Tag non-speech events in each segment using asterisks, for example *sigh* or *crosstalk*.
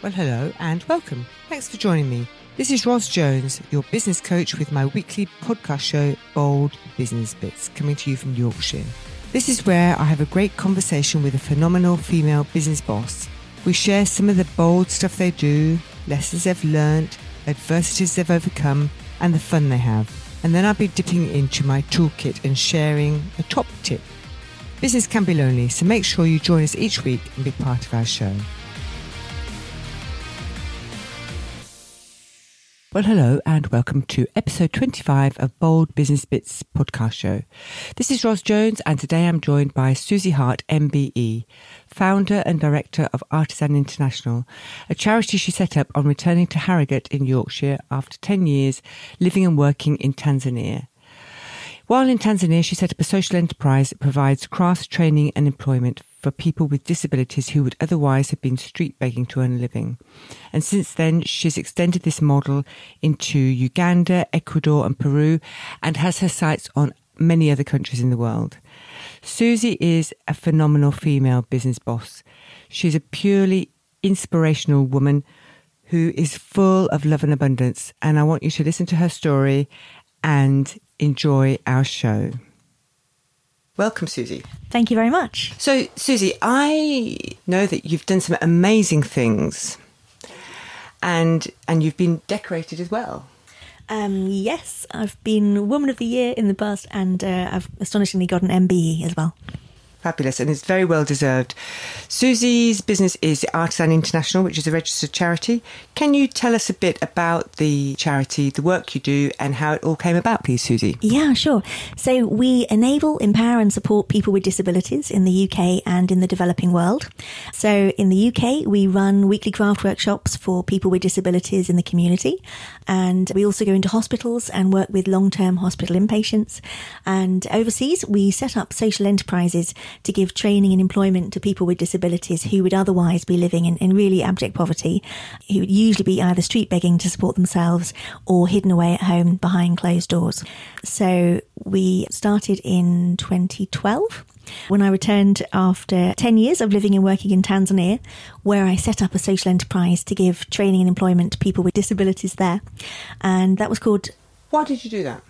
Well, hello and welcome. Thanks for joining me. This is Ros Jones, your business coach with my weekly podcast show, Bold Business Bits, coming to you from Yorkshire. This is where I have a great conversation with a phenomenal female business boss. We share some of the bold stuff they do, lessons they've learnt, adversities they've overcome, and the fun they have. And then I'll be dipping into my toolkit and sharing a top tip. Business can be lonely, so make sure you join us each week and be part of our show. Well, hello and welcome to episode 25 of Bold Business Bits podcast show. This is Ros Jones and today I'm joined by Susie Hart, MBE, founder and director of Artisan International, a charity she set up on returning to Harrogate in Yorkshire after 10 years living and working in Tanzania. While in Tanzania, she set up a social enterprise that provides crafts training and employment for people with disabilities who would otherwise have been street begging to earn a living. And since then, she's extended this model into Uganda, Ecuador, and Peru, and has her sights on many other countries in the world. Susie is a phenomenal female business boss. She's a purely inspirational woman who is full of love and abundance. And I want you to listen to her story and enjoy our show. Welcome, Susie. Thank you very much. So, Susie, I know that you've done some amazing things, and and you've been decorated as well. Um, yes, I've been Woman of the Year in the past, and uh, I've astonishingly got an MBE as well. Fabulous, and it's very well deserved. Susie's business is Artisan International, which is a registered charity. Can you tell us a bit about the charity, the work you do, and how it all came about, please, Susie? Yeah, sure. So we enable, empower, and support people with disabilities in the UK and in the developing world. So in the UK, we run weekly craft workshops for people with disabilities in the community, and we also go into hospitals and work with long-term hospital inpatients. And overseas, we set up social enterprises to give training and employment to people with disabilities who would otherwise be living in, in really abject poverty, who would usually be either street begging to support themselves or hidden away at home behind closed doors. So we started in 2012 when I returned after 10 years of living and working in Tanzania, where I set up a social enterprise to give training and employment to people with disabilities there. And that was called. Why did you do that?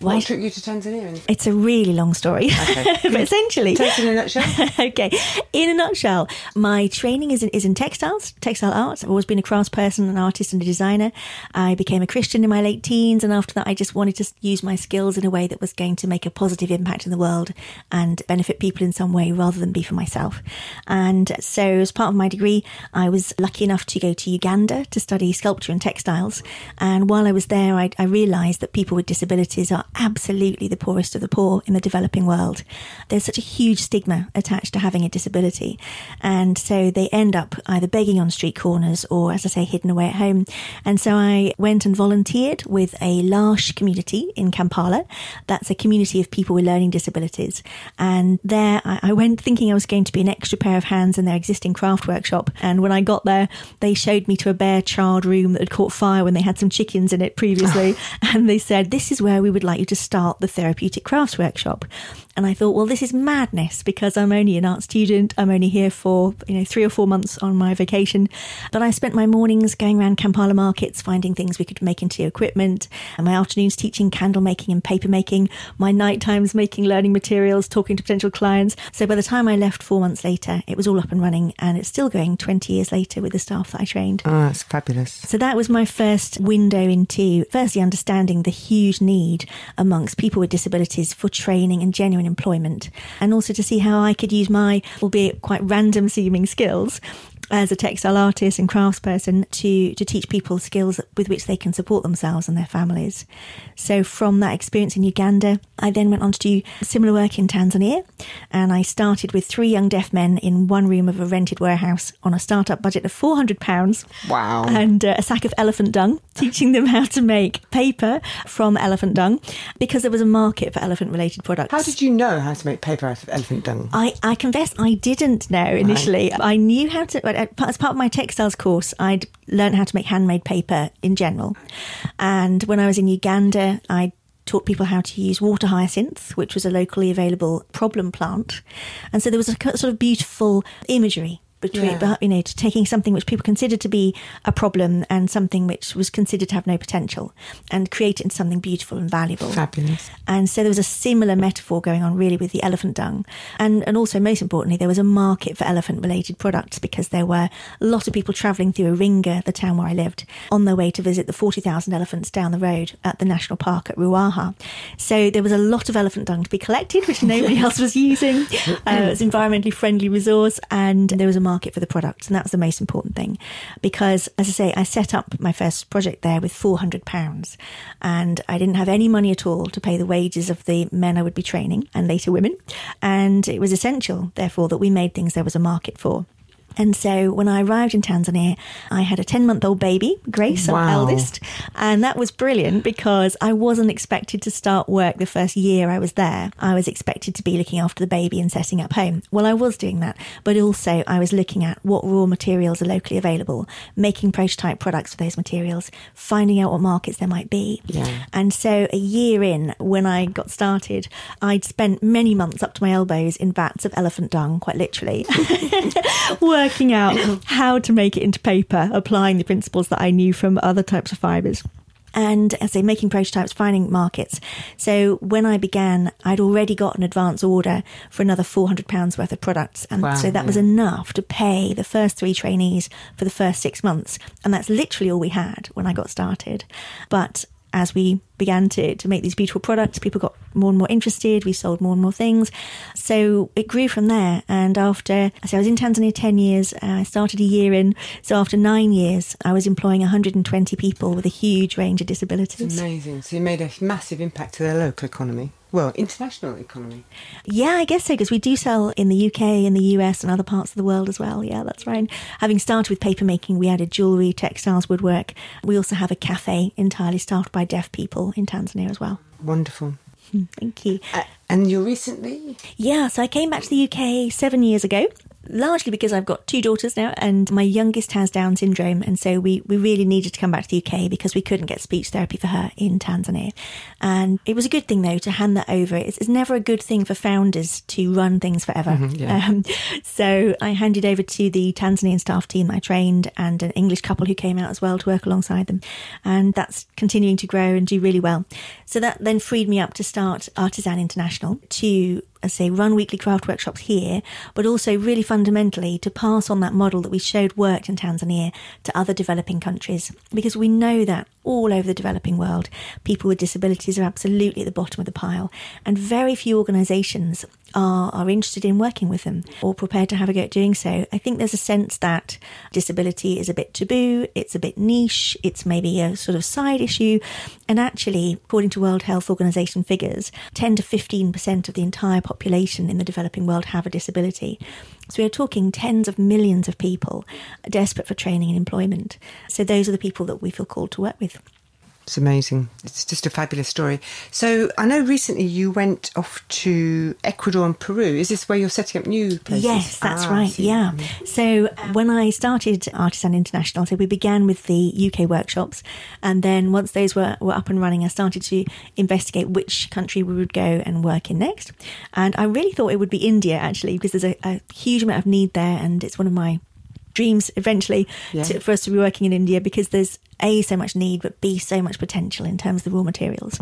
Why- What took you to Tanzania? It's a really long story, Okay. *laughs* but essentially, in a nutshell. *laughs* okay. In a nutshell, my training is in, is in textiles, textile arts. I've always been a craftsperson, an artist, and a designer. I became a Christian in my late teens, and after that, I just wanted to use my skills in a way that was going to make a positive impact in the world and benefit people in some way rather than be for myself. And so, as part of my degree, I was lucky enough to go to Uganda to study sculpture and textiles. And while I was there, I, I realised that people with disabilities are absolutely the poorest of the poor in the developing world. There's such a huge stigma attached to having a disability. And so they end up either begging on street corners or, as I say, hidden away at home. And so I went and volunteered with a L'Arche community in Kampala. That's a community of people with learning disabilities. And there I, I went thinking I was going to be an extra pair of hands in their existing craft workshop. And when I got there, they showed me to a bare charred room that had caught fire when they had some chickens in it previously. *laughs* and they said, This is where we would like you to start the therapeutic crafts workshop. And I thought, well, this is madness because I'm only an art student. I'm only here for, you know, three or four months on my vacation. But I spent my mornings going around Kampala markets, finding things we could make into equipment, and my afternoons teaching candle making and paper making, my night times making learning materials, talking to potential clients. So by the time I left four months later, it was all up and running and it's still going 20 years later with the staff that I trained. Oh, that's fabulous. So that was my first window into firstly understanding the huge need amongst people with disabilities for training and genuine employment, and also to see how I could use my, albeit quite random seeming skills, as a textile artist and craftsperson to, to teach people skills with which they can support themselves and their families. So from that experience in Uganda, I then went on to do similar work in Tanzania. And I started with three young deaf men in one room of a rented warehouse on a startup budget of £400 Wow. and uh, a sack of elephant dung, *laughs* teaching them how to make paper from elephant dung because there was a market for elephant related products. How did you know how to make paper out of elephant dung? I, I confess I didn't know initially. I knew how to, Uh, as part of my textiles course, I'd learned how to make handmade paper in general. And when I was in Uganda, I taught people how to use water hyacinth, which was a locally available problem plant. And so there was a sort of beautiful imagery between Yeah. you know taking something which people considered to be a problem and something which was considered to have no potential and create it into something beautiful and valuable. Fabulous. And so there was a similar metaphor going on really with the elephant dung. And, and also, most importantly, there was a market for elephant related products because there were a lot of people travelling through Iringa, the town where I lived, on their way to visit the 40,000 elephants down the road at the national park at Ruaha. So there was a lot of elephant dung to be collected, which nobody *laughs* else was using. *laughs* Uh, it was an environmentally friendly resource and there was a market for the products. And that was the most important thing because, as I say, I set up my first project there with £400 and I didn't have any money at all to pay the wages of the men I would be training and later women. And it was essential, therefore, that we made things there was a market for. And so when I arrived in Tanzania, I had a 10 month old baby, Grace, our eldest. And that was brilliant because I wasn't expected to start work the first year I was there. I was expected to be looking after the baby and setting up home. Well, I was doing that, but also I was looking at what raw materials are locally available, making prototype products with those materials, finding out what markets there might be. Yeah. And so a year in, when I got started, I'd spent many months up to my elbows in vats of elephant dung, quite literally, *laughs* working out *coughs* how to make it into paper, applying the principles that I knew from other types of fibres. And as I say, making prototypes, finding markets. So when I began, I'd already got an advance order for another £400 worth of products. And Wow, so that was enough to pay the first three trainees for the first six months. And that's literally all we had when I got started. But as we began to, to make these beautiful products, people got more and more interested. We sold more and more things. So it grew from there. And after, so I was in Tanzania 10 years. Uh, I started a year in. So after nine years, I was employing 120 people with a huge range of disabilities. Amazing. So you made a massive impact to their local economy. Well, international economy. Yeah, I guess so, because we do sell in the UK, in the US, and other parts of the world as well. Yeah, that's right. Having started with paper making, we added jewellery, textiles, woodwork. We also have a cafe entirely staffed by deaf people in Tanzania as well. Wonderful. Thank you. Uh, and you recently? Yeah, so I came back to the UK seven years ago. Largely because I've got two daughters now, and my youngest has Down syndrome, and so we, we really needed to come back to the UK because we couldn't get speech therapy for her in Tanzania. And it was a good thing though to hand that over. It's, it's never a good thing for founders to run things forever. yeah. Um, so I handed over to the Tanzanian staff team I trained and an English couple who came out as well to work alongside them. And that's continuing to grow and do really well. So that then freed me up to start Artisan International to I say run weekly craft workshops here, but also really fundamentally to pass on that model that we showed worked in Tanzania to other developing countries. Because we know that all over the developing world, people with disabilities are absolutely at the bottom of the pile, and very few organisations are, are interested in working with them or prepared to have a go at doing so. I think there's a sense that disability is a bit taboo, it's a bit niche, it's maybe a sort of side issue. And actually, according to World Health Organization figures, 10 to 15% of the entire population in the developing world have a disability. So we're talking tens of millions of people desperate for training and employment. So those are the people that we feel called to work with. It's amazing. It's just a fabulous story. So I know recently you went off to Ecuador and Peru. Is this where you're setting up new places? Yes, that's Ah, right. Yeah. So uh, when I started Artisan International, so we began with the UK workshops, and then once those were, were up and running, I started to investigate which country we would go and work in next. And I really thought it would be India actually, because there's a, a huge amount of need there, and it's one of my dreams eventually Yeah. to, for us to be working in India because there's a so much need but b so much potential in terms of the raw materials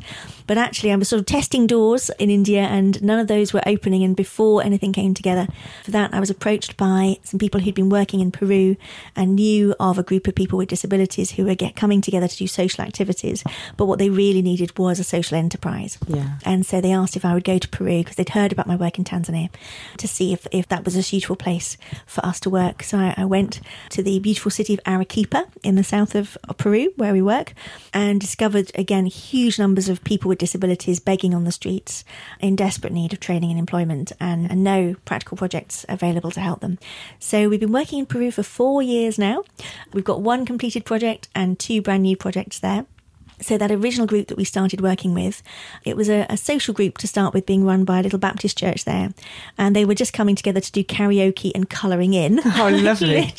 but actually i was sort of testing doors in india and none of those were opening and before anything came together for that i was approached by some people who'd been working in peru and knew of a group of people with disabilities who were get, coming together to do social activities but what they really needed was a social enterprise Yeah. and so they asked if I would go to Peru because they'd heard about my work in Tanzania to see if, if that was a suitable place for us to work. So I, I went to the beautiful city of Arequipa in the south of Peru, where we work, and discovered again huge numbers of people with disabilities begging on the streets in desperate need of training and employment and, and no practical projects available to help them. So we've been working in Peru for four years now. We've got one completed project and two brand new projects there. So that original group that we started working with, it was a, a, social group to start with, being run by a little Baptist church there, and they were just coming together to do karaoke and colouring in. Oh, *laughs* lovely!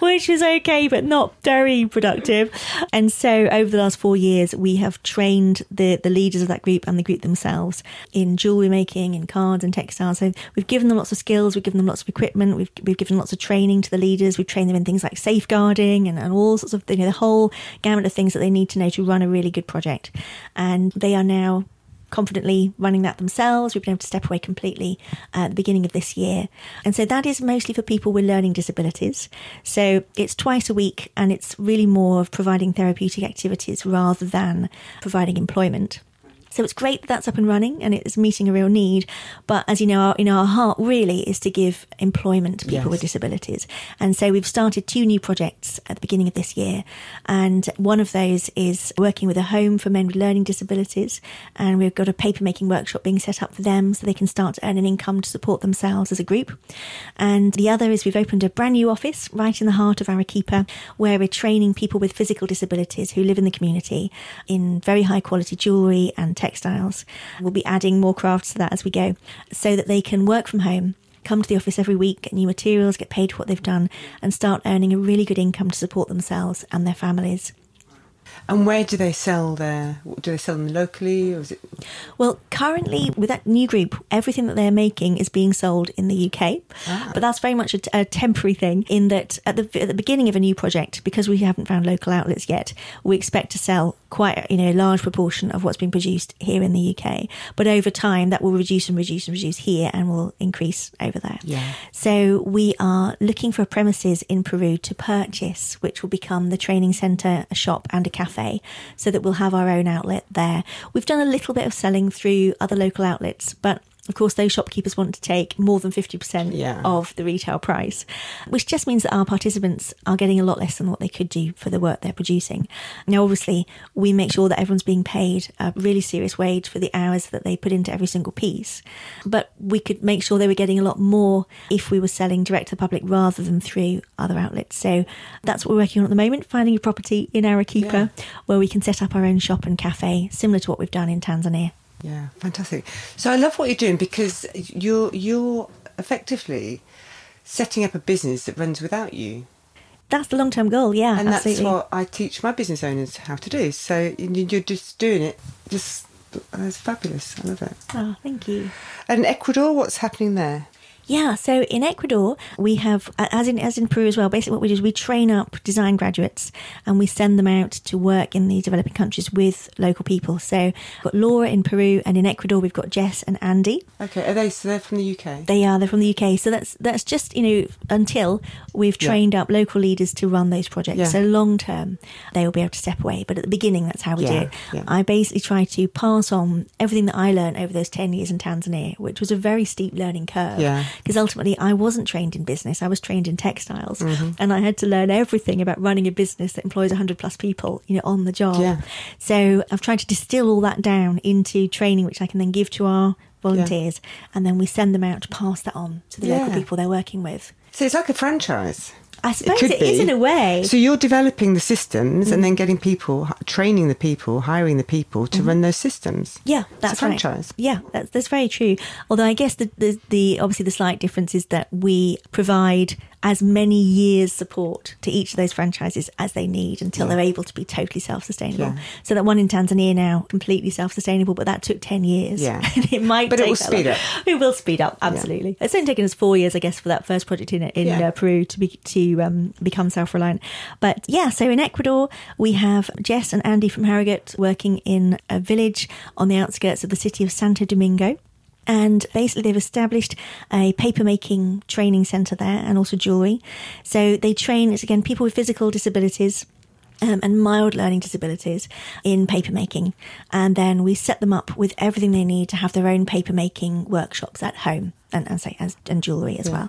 which was okay, but not very productive. And so, over the last four years, we have trained the the leaders of that group and the group themselves in jewellery making, in cards and textiles. So we've given them lots of skills, we've given them lots of equipment, we've we've given lots of training to the leaders, we've trained them in things like safeguarding and, and all sorts of you know the whole gamut of things that they need to know to run a really good project. And they are now confidently running that themselves. We've been able to step away completely uh, at the beginning of this year. And so that is mostly for people with learning disabilities. So it's twice a week and it's really more of providing therapeutic activities rather than providing employment. So it's great that that's up and running and it's meeting a real need. But as you know, our, you know, our heart really is to give employment to people yes. with disabilities. And so we've started two new projects at the beginning of this year. And one of those is working with a home for men with learning disabilities. And we've got a paper making workshop being set up for them so they can start to earn an income to support themselves as a group. And the other is we've opened a brand new office right in the heart of Arequipa where we're training people with physical disabilities who live in the community in very high quality jewellery and textiles. We'll be adding more crafts to that as we go so that they can work from home come to the office every week, get new materials, get paid for what they've done, and start earning a really good income to support themselves and their families. And where do they sell their? Do they sell them locally, or is it? Well, currently with that new group, everything that they're making is being sold in the UK, ah. but that's very much a, a, temporary thing. In that, at the at the beginning of a new project, because we haven't found local outlets yet, we expect to sell quite you know a large proportion of what's being produced here in the UK. But over time, that will reduce and reduce and reduce here, and will increase over there. Yeah. So we are looking for premises in Peru to purchase, which will become the training centre, a shop, and a cafe cafe so that we'll have our own outlet there. We've done a little bit of selling through other local outlets, but of course, those shopkeepers want to take more than 50% yeah. of the retail price, which just means that our participants are getting a lot less than what they could do for the work they're producing. Now, obviously, we make sure that everyone's being paid a really serious wage for the hours that they put into every single piece. But we could make sure they were getting a lot more if we were selling direct to the public rather than through other outlets. So that's what we're working on at the moment, finding a property in Arequipa yeah. where we can set up our own shop and cafe, similar to what we've done in Tanzania. Yeah, fantastic. So I love what you're doing because you're you're effectively setting up a business that runs without you. That's the long term goal, yeah. And absolutely. that's what I teach my business owners how to do. So you're just doing it, just it's fabulous. I love it. Oh, thank you. And Ecuador, what's happening there? Yeah, so in Ecuador, we have, as in as in Peru as well. Basically, what we do is we train up design graduates and we send them out to work in the developing countries with local people. So, we've got Laura in Peru, and in Ecuador, we've got Jess and Andy. Okay, are they? So they're from the UK. They are. They're from the UK. So that's that's just you know until we've trained yeah. up local leaders to run those projects. Yeah. So long term, they will be able to step away. But at the beginning, that's how we yeah. do it. I basically try to pass on everything that I learned over those ten years in Tanzania, which was a very steep learning curve. Yeah because ultimately I wasn't trained in business. I was trained in textiles mm-hmm. and I had to learn everything about running a business that employs 100 plus people, you know, on the job. Yeah. So I've tried to distill all that down into training, which I can then give to our volunteers yeah. and then we send them out to pass that on to the yeah. local people they're working with. So it's like a franchise. I suppose it, it is in a way. So you're developing the systems mm and then getting people, training the people, hiring the people to mm run those systems. Yeah, that's right. franchise. Yeah, that's that's very true. Although I guess the, the the obviously the slight difference is that we provide as many years support to each of those franchises as they need until yeah. they're able to be totally self-sustainable. Yeah. So that one in Tanzania now completely self-sustainable, but that took ten years. Yeah, *laughs* it might, but it will speed long. up. It will speed up absolutely. Yeah. It's only taken us four years, I guess, for that first project in in uh, Peru to be to um, become self-reliant. But yeah, so in Ecuador we have Jess and Andy from Harrogate working in a village on the outskirts of the city of Santo Domingo. And basically, they've established a papermaking training centre there and also jewellery. So they train, it's again, people with physical disabilities um, and mild learning disabilities in papermaking. And then we set them up with everything they need to have their own papermaking workshops at home. And, and say as and jewellery as well.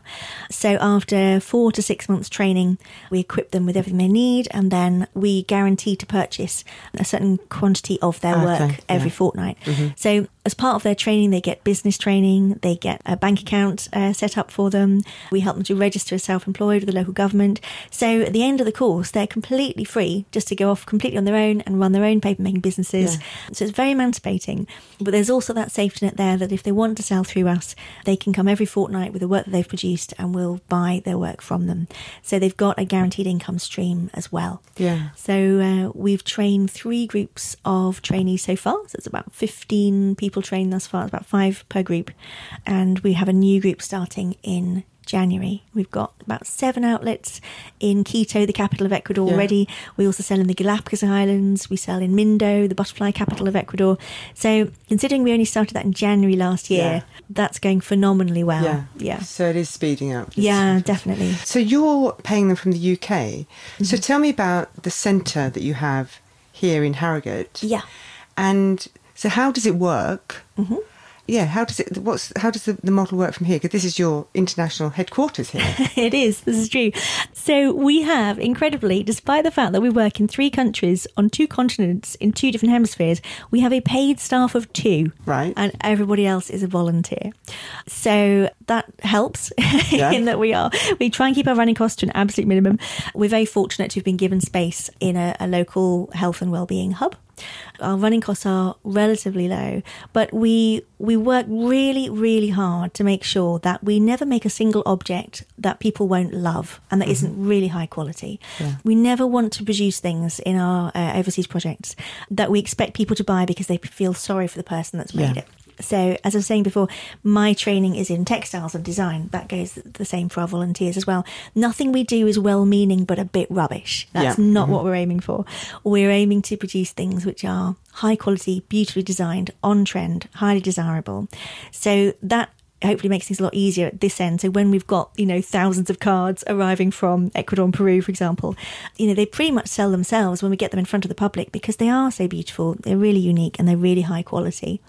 So after four to six months training, we equip them with everything they need, and then we guarantee to purchase a certain quantity of their Okay, work every yeah. fortnight. So as part of their training, they get business training, they get a bank account uh, set up for them. We help them to register as self-employed with the local government. So at the end of the course, they're completely free just to go off completely on their own and run their own paper making businesses. So it's very emancipating. But there's also that safety net there that if they want to sell through us, they can come every fortnight with the work that they've produced and we'll buy their work from them. So they've got a guaranteed income stream as well. Yeah. So uh, we've trained three groups of trainees so far. So it's about 15 people trained thus far. It's about five per group. And we have a new group starting in January. We've got about seven outlets in Quito, the capital of Ecuador Yeah. already. We also sell in the Galapagos Islands. We sell in Mindo, the butterfly capital of Ecuador. So considering we only started that in January last year, Yeah. that's going phenomenally well. Yeah. Yeah. So it is speeding up. Yeah, definitely. So you're paying them from the UK. Mm-hmm. So tell me about the centre that you have here in Harrogate. Yeah. And so how does it work? Mhm. Yeah, how does it? What's how does the, the model work from here? Because this is your international headquarters here. *laughs* it is. This is true. So we have, incredibly, despite the fact that we work in three countries on two continents in two different hemispheres, we have a paid staff of two. Right. And everybody else is a volunteer. So that helps *laughs* Yeah. in that we are we try and keep our running costs to an absolute minimum. We're very fortunate to have been given space in a, a local health and well-being hub. Our running costs are relatively low, but we we work really really hard to make sure that we never make a single object that people won't love and that not really high quality. Yeah. We never want to produce things in our uh, overseas projects that we expect people to buy because they feel sorry for the person that's made Yeah. it. So, as I was saying before, my training is in textiles and design. That goes the same for our volunteers as well. Nothing we do is well meaning but a bit rubbish. That's Yeah. not mm-hmm. what we're aiming for. We're aiming to produce things which are high quality, beautifully designed, on trend, highly desirable. So, that hopefully makes things a lot easier at this end. So when we've got, you know, thousands of cards arriving from Ecuador and Peru, for example, you know, they pretty much sell themselves when we get them in front of the public because they are so beautiful, they're really unique and they're really high quality.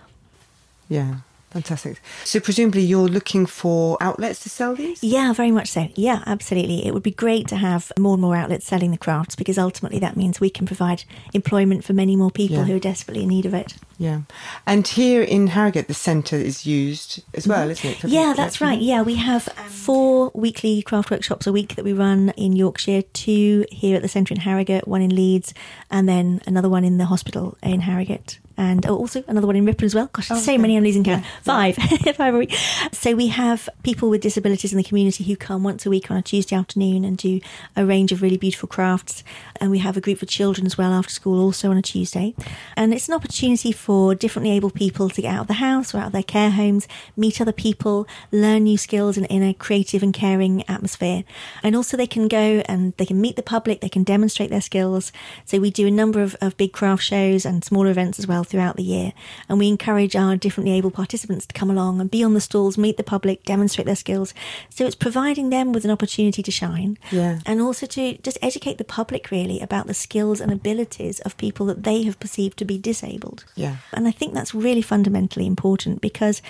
Yeah, fantastic. So presumably you're looking for outlets to sell these. Yeah, very much so. Yeah, absolutely. It would be great to have more and more outlets selling the crafts because ultimately that means we can provide employment for many more people Yeah. who are desperately in need of it. Yeah, and here in Harrogate, the centre is used as well, isn't it? Mm-hmm. Yeah, that's right. Yeah, we have four weekly craft workshops a week that we run in Yorkshire, two here at the centre in Harrogate, one in Leeds, and then another one in the hospital in Harrogate. And oh, also another one in Ripon as well. Gosh, Oh, so okay. many I'm losing count. Yeah, Five, *laughs* five a week. So we have people with disabilities in the community who come once a week on a Tuesday afternoon and do a range of really beautiful crafts. And we have a group for children as well after school, also on a Tuesday. And it's an opportunity for differently able people to get out of the house or out of their care homes, meet other people, learn new skills in, in a creative and caring atmosphere. And also they can go and they can meet the public, they can demonstrate their skills. So we do a number of, of big craft shows and smaller events as well throughout the year. And we encourage our differently able participants to come along and be on the stalls, meet the public, demonstrate their skills. So it's providing them with an opportunity to shine Yeah. and also to just educate the public really about the skills and abilities of people that they have perceived to be disabled. Yeah. And I think that's really fundamentally important because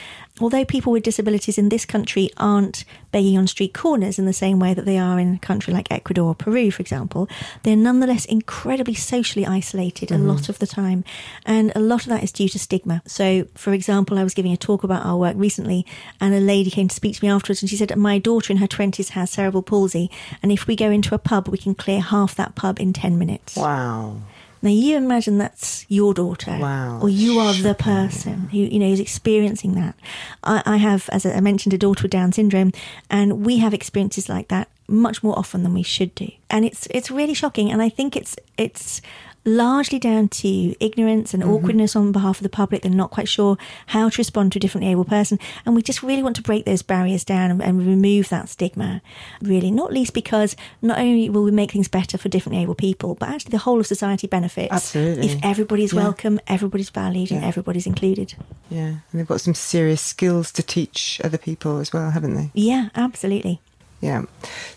although people with disabilities in this country aren't begging on street corners in the same way that they are in a country like Ecuador or Peru, for example, they're nonetheless incredibly socially isolated a mm-hmm. lot of the time. And a lot of that is due to stigma. So, for example, I was giving a talk about our work recently, and a lady came to speak to me afterwards and she said, My daughter in her 20s has cerebral palsy, and if we go into a pub, we can clear half that pub in 10 minutes. Wow. Now you imagine that's your daughter, Wow, or you are the person who you know is experiencing that. I, I have, as I mentioned, a daughter with Down syndrome, and we have experiences like that much more often than we should do, and it's it's really shocking. And I think it's it's largely down to ignorance and mm-hmm. awkwardness on behalf of the public. They're not quite sure how to respond to a differently able person, and we just really want to break those barriers down and, and remove that stigma. Really, not least because not only will we make things better for differently able people, but actually the whole of society benefits Absolutely. if everybody's Yeah. welcome, everybody's valued, and everybody's included. Yeah, and they've got some serious skills to teach other people as well, haven't they? Yeah, absolutely. Yeah,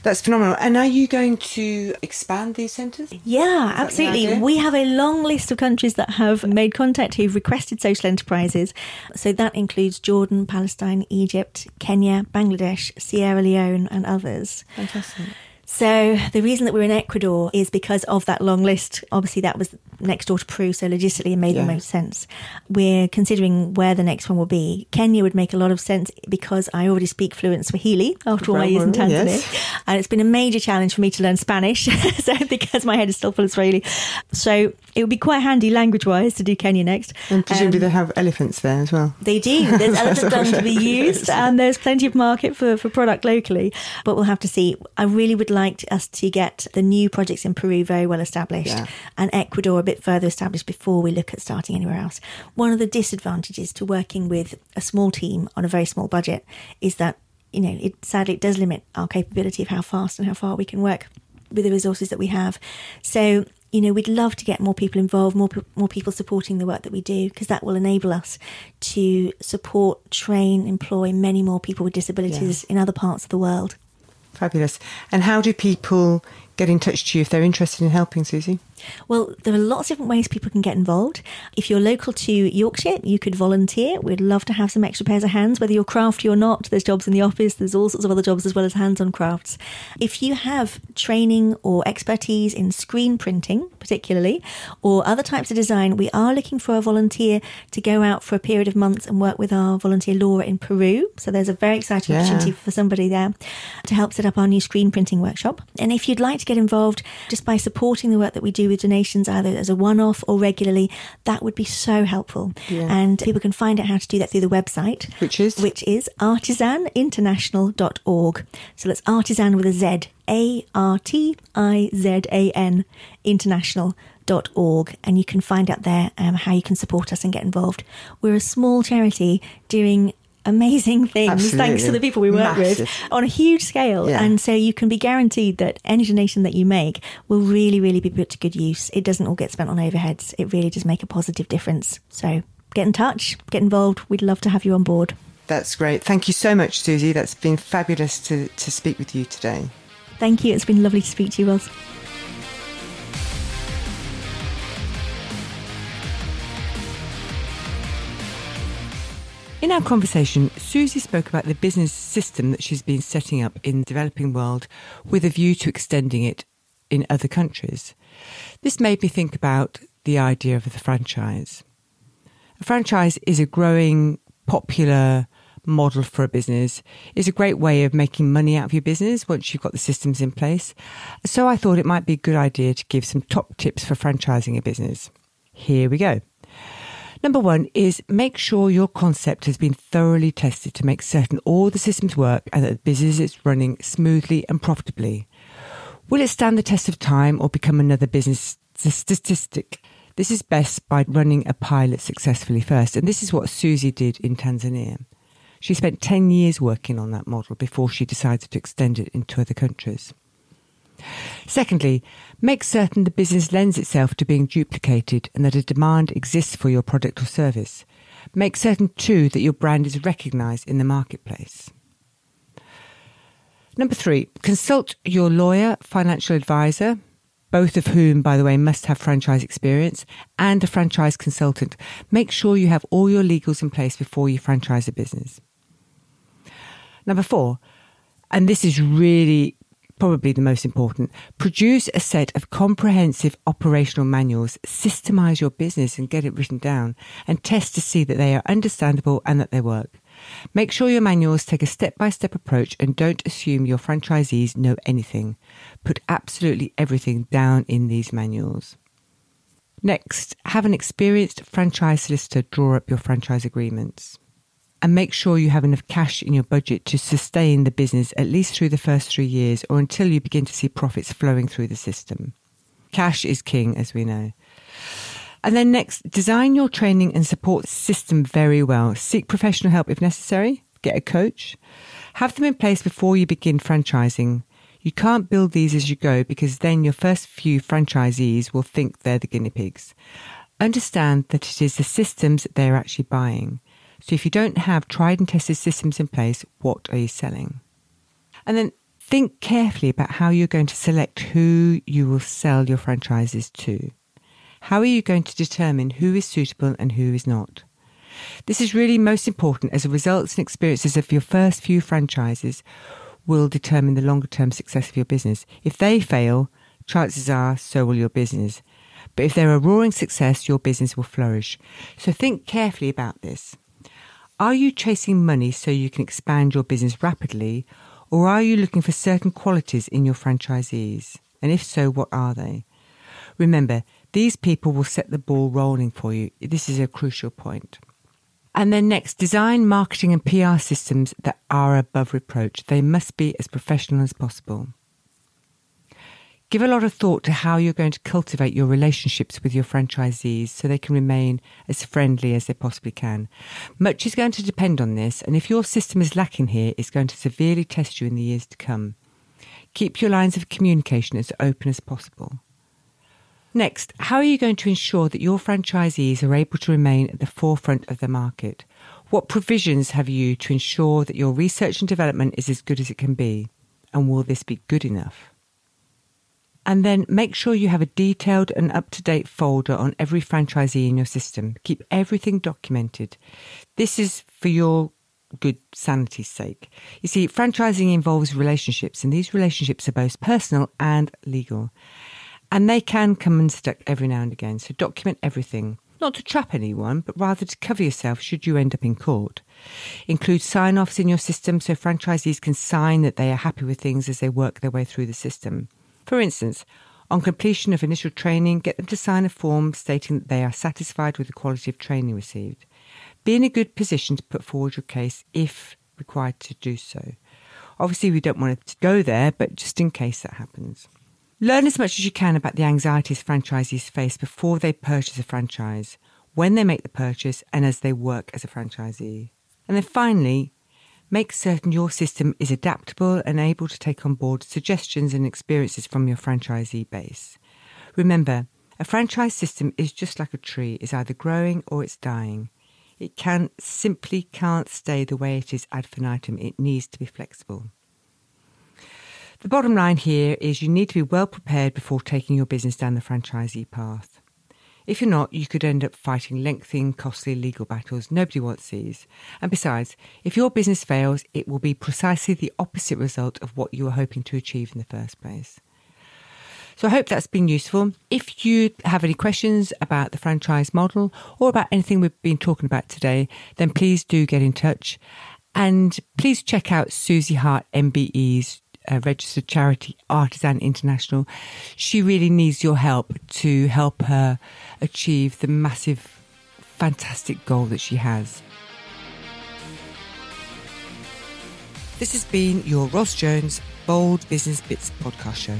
that's phenomenal. And are you going to expand these centres? Yeah, absolutely. We have a long list of countries that have made contact who've requested social enterprises. So that includes Jordan, Palestine, Egypt, Kenya, Bangladesh, Sierra Leone, and others. Fantastic. So the reason that we're in Ecuador is because of that long list. Obviously, that was next door to Peru, so logistically it made yeah. the most sense. We're considering where the next one will be. Kenya would make a lot of sense because I already speak fluent Swahili after all my years in Tanzania, yes. and it's been a major challenge for me to learn Spanish. *laughs* so because my head is still full of Swahili, so it would be quite handy language-wise to do Kenya next. And presumably um, they have elephants there as well. They do. There's *laughs* elephant dung to be used, *laughs* and there's plenty of market for for product locally. But we'll have to see. I really would like us to get the new projects in Peru very well established, yeah. and Ecuador bit further established before we look at starting anywhere else. One of the disadvantages to working with a small team on a very small budget is that, you know, it sadly it does limit our capability of how fast and how far we can work with the resources that we have. So you know, we'd love to get more people involved, more more people supporting the work that we do, because that will enable us to support, train, employ many more people with disabilities yeah. in other parts of the world. Fabulous. And how do people get in touch to you if they're interested in helping, Susie? Well, there are lots of different ways people can get involved. If you're local to Yorkshire, you could volunteer. We'd love to have some extra pairs of hands, whether you're crafty or not. There's jobs in the office, there's all sorts of other jobs as well as hands on crafts. If you have training or expertise in screen printing, particularly, or other types of design, we are looking for a volunteer to go out for a period of months and work with our volunteer Laura in Peru. So there's a very exciting yeah. opportunity for somebody there to help set up our new screen printing workshop. And if you'd like to get involved just by supporting the work that we do with donations, either as a one off or regularly, that would be so helpful. Yeah. And people can find out how to do that through the website, which is which is artizaninternational.org. So that's artisan with a Z, A R T I Z A N, international. dot org, And you can find out there um, how you can support us and get involved. We're a small charity doing amazing things Absolutely. thanks to the people we work Massive. with on a huge scale. Yeah. And so you can be guaranteed that any donation that you make will really, really be put to good use. It doesn't all get spent on overheads. It really does make a positive difference. So get in touch, get involved. We'd love to have you on board. That's great. Thank you so much, Susie. That's been fabulous to, to speak with you today. Thank you. It's been lovely to speak to you, Ros. In our conversation, Susie spoke about the business system that she's been setting up in the developing world with a view to extending it in other countries. This made me think about the idea of the franchise. A franchise is a growing, popular model for a business. It's a great way of making money out of your business once you've got the systems in place. So I thought it might be a good idea to give some top tips for franchising a business. Here we go. Number one is make sure your concept has been thoroughly tested to make certain all the systems work and that the business is running smoothly and profitably. Will it stand the test of time or become another business statistic? This is best by running a pilot successfully first. And this is what Susie did in Tanzania. She spent 10 years working on that model before she decided to extend it into other countries. Secondly, make certain the business lends itself to being duplicated and that a demand exists for your product or service. Make certain too that your brand is recognised in the marketplace. Number three, consult your lawyer, financial advisor, both of whom, by the way, must have franchise experience, and a franchise consultant. Make sure you have all your legals in place before you franchise a business. Number four, and this is really probably the most important, produce a set of comprehensive operational manuals, systemize your business and get it written down, and test to see that they are understandable and that they work. Make sure your manuals take a step by step approach and don't assume your franchisees know anything. Put absolutely everything down in these manuals. Next, have an experienced franchise solicitor draw up your franchise agreements and make sure you have enough cash in your budget to sustain the business at least through the first three years or until you begin to see profits flowing through the system. Cash is king, as we know. And then next, design your training and support system very well. Seek professional help if necessary. Get a coach. Have them in place before you begin franchising. You can't build these as you go because then your first few franchisees will think they're the guinea pigs. Understand that it is the systems they're actually buying. So if you don't have tried and tested systems in place, what are you selling? And then Think carefully about how you're going to select who you will sell your franchises to. How are you going to determine who is suitable and who is not? This is really most important as the results and experiences of your first few franchises will determine the longer term success of your business. If they fail, chances are so will your business. But if they're a roaring success, your business will flourish. So think carefully about this. Are you chasing money so you can expand your business rapidly, or are you looking for certain qualities in your franchisees? And if so, what are they? Remember, these people will set the ball rolling for you. This is a crucial point. And then next, design, marketing, and PR systems that are above reproach. They must be as professional as possible. Give a lot of thought to how you're going to cultivate your relationships with your franchisees so they can remain as friendly as they possibly can. Much is going to depend on this, and if your system is lacking here, it's going to severely test you in the years to come. Keep your lines of communication as open as possible. Next, how are you going to ensure that your franchisees are able to remain at the forefront of the market? What provisions have you to ensure that your research and development is as good as it can be? And will this be good enough? And then make sure you have a detailed and up to date folder on every franchisee in your system. Keep everything documented. This is for your good sanity's sake. You see, franchising involves relationships, and these relationships are both personal and legal. And they can come unstuck every now and again, so document everything. Not to trap anyone, but rather to cover yourself should you end up in court. Include sign offs in your system so franchisees can sign that they are happy with things as they work their way through the system. For instance, on completion of initial training, get them to sign a form stating that they are satisfied with the quality of training received. Be in a good position to put forward your case if required to do so. Obviously, we don't want to go there, but just in case that happens. Learn as much as you can about the anxieties franchisees face before they purchase a franchise, when they make the purchase, and as they work as a franchisee. And then finally, make certain your system is adaptable and able to take on board suggestions and experiences from your franchisee base. Remember, a franchise system is just like a tree, it's either growing or it's dying. It can simply can't stay the way it is ad infinitum. It needs to be flexible. The bottom line here is you need to be well prepared before taking your business down the franchisee path. If you're not, you could end up fighting lengthy and costly legal battles nobody wants these. And besides, if your business fails, it will be precisely the opposite result of what you were hoping to achieve in the first place. So I hope that's been useful. If you have any questions about the franchise model or about anything we've been talking about today, then please do get in touch. And please check out Susie Hart MBE's registered charity, Artisan International. She really needs your help to help her achieve the massive, fantastic goal that she has. This has been your Ros Jones Bold Business Bits podcast show.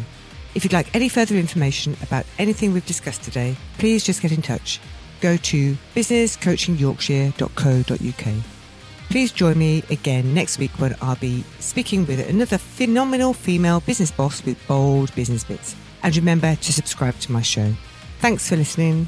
If you'd like any further information about anything we've discussed today, please just get in touch. Go to businesscoachingyorkshire.co.uk. Please join me again next week when I'll be speaking with another phenomenal female business boss with bold business bits. And remember to subscribe to my show. Thanks for listening.